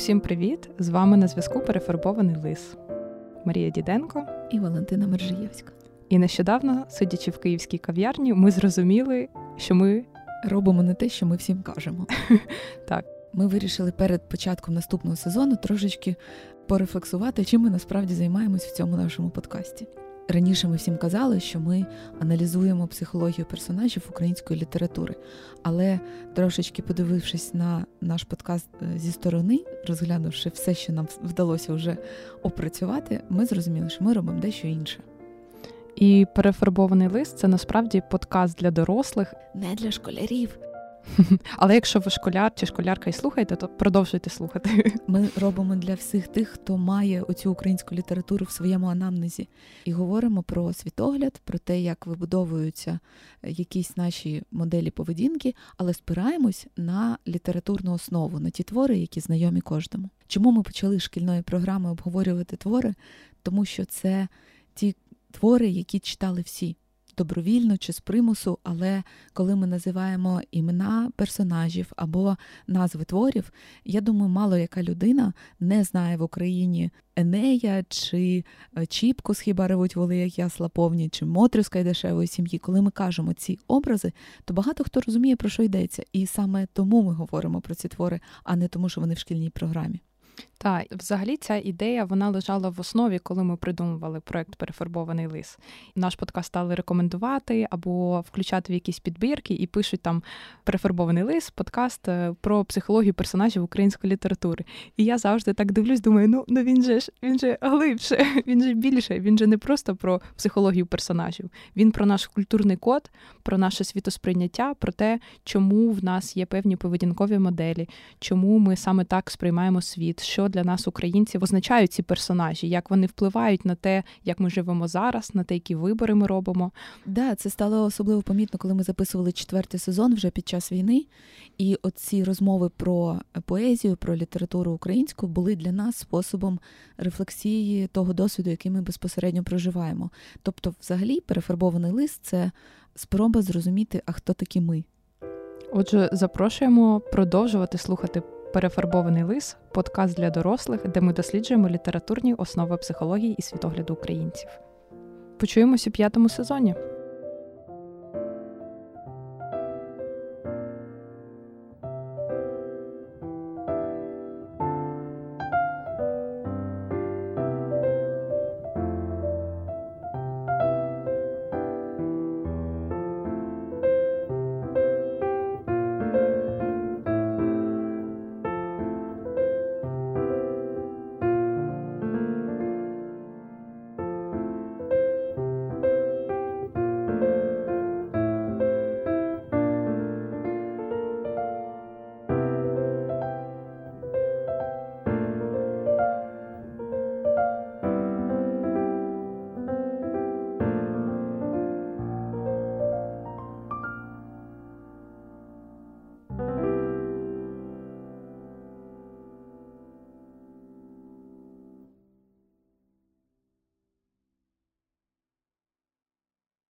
Усім привіт! З вами на зв'язку перефарбований лис Марія Діденко і Валентина Мержиєвська. І нещодавно, сидячи в київській кав'ярні, ми зрозуміли, що ми робимо не те, що ми всім кажемо. Так. Ми вирішили перед початком наступного сезону трошечки порефлексувати, чим ми насправді займаємось в цьому нашому подкасті. Раніше ми всім казали, що ми аналізуємо психологію персонажів української літератури, але трошечки подивившись на наш подкаст е, зі сторони, розглянувши все, що нам вдалося вже опрацювати, ми зрозуміли, що ми робимо дещо інше. І перефарбований лист це насправді подкаст для дорослих, не для школярів. Але якщо ви школяр чи школярка і слухаєте, то продовжуйте слухати. Ми робимо для всіх тих, хто має оцю українську літературу в своєму анамнезі, і говоримо про світогляд, про те, як вибудовуються якісь наші моделі поведінки, але спираємось на літературну основу, на ті твори, які знайомі кожному. Чому ми почали шкільної програми обговорювати твори? Тому що це ті твори, які читали всі добровільно чи з примусу, але коли ми називаємо імена персонажів або назви творів, я думаю, мало яка людина не знає в Україні Енея чи е, Чіпку з хіба ревуть воли, як ясла повні, чи Мотрюска й дешевої сім'ї. Коли ми кажемо ці образи, то багато хто розуміє, про що йдеться. І саме тому ми говоримо про ці твори, а не тому, що вони в шкільній програмі. Так, взагалі ця ідея вона лежала в основі, коли ми придумували проект Перефарбований лис. Наш подкаст стали рекомендувати або включати в якісь підбірки і пишуть там перефарбований лис, подкаст е, про психологію персонажів української літератури. І я завжди так дивлюсь, думаю, ну ну він же ж він же глибше, він же більше. Він же не просто про психологію персонажів. Він про наш культурний код, про наше світосприйняття, про те, чому в нас є певні поведінкові моделі, чому ми саме так сприймаємо світ. що для нас, українців, означають ці персонажі, як вони впливають на те, як ми живемо зараз, на те, які вибори ми робимо. Да, це стало особливо помітно, коли ми записували четвертий сезон вже під час війни. І оці розмови про поезію, про літературу українську були для нас способом рефлексії того досвіду, який ми безпосередньо проживаємо. Тобто, взагалі, перефарбований лист це спроба зрозуміти, а хто такі ми. Отже, запрошуємо продовжувати слухати Перефарбований лис подкаст для дорослих, де ми досліджуємо літературні основи психології і світогляду українців. Почуємось у п'ятому сезоні.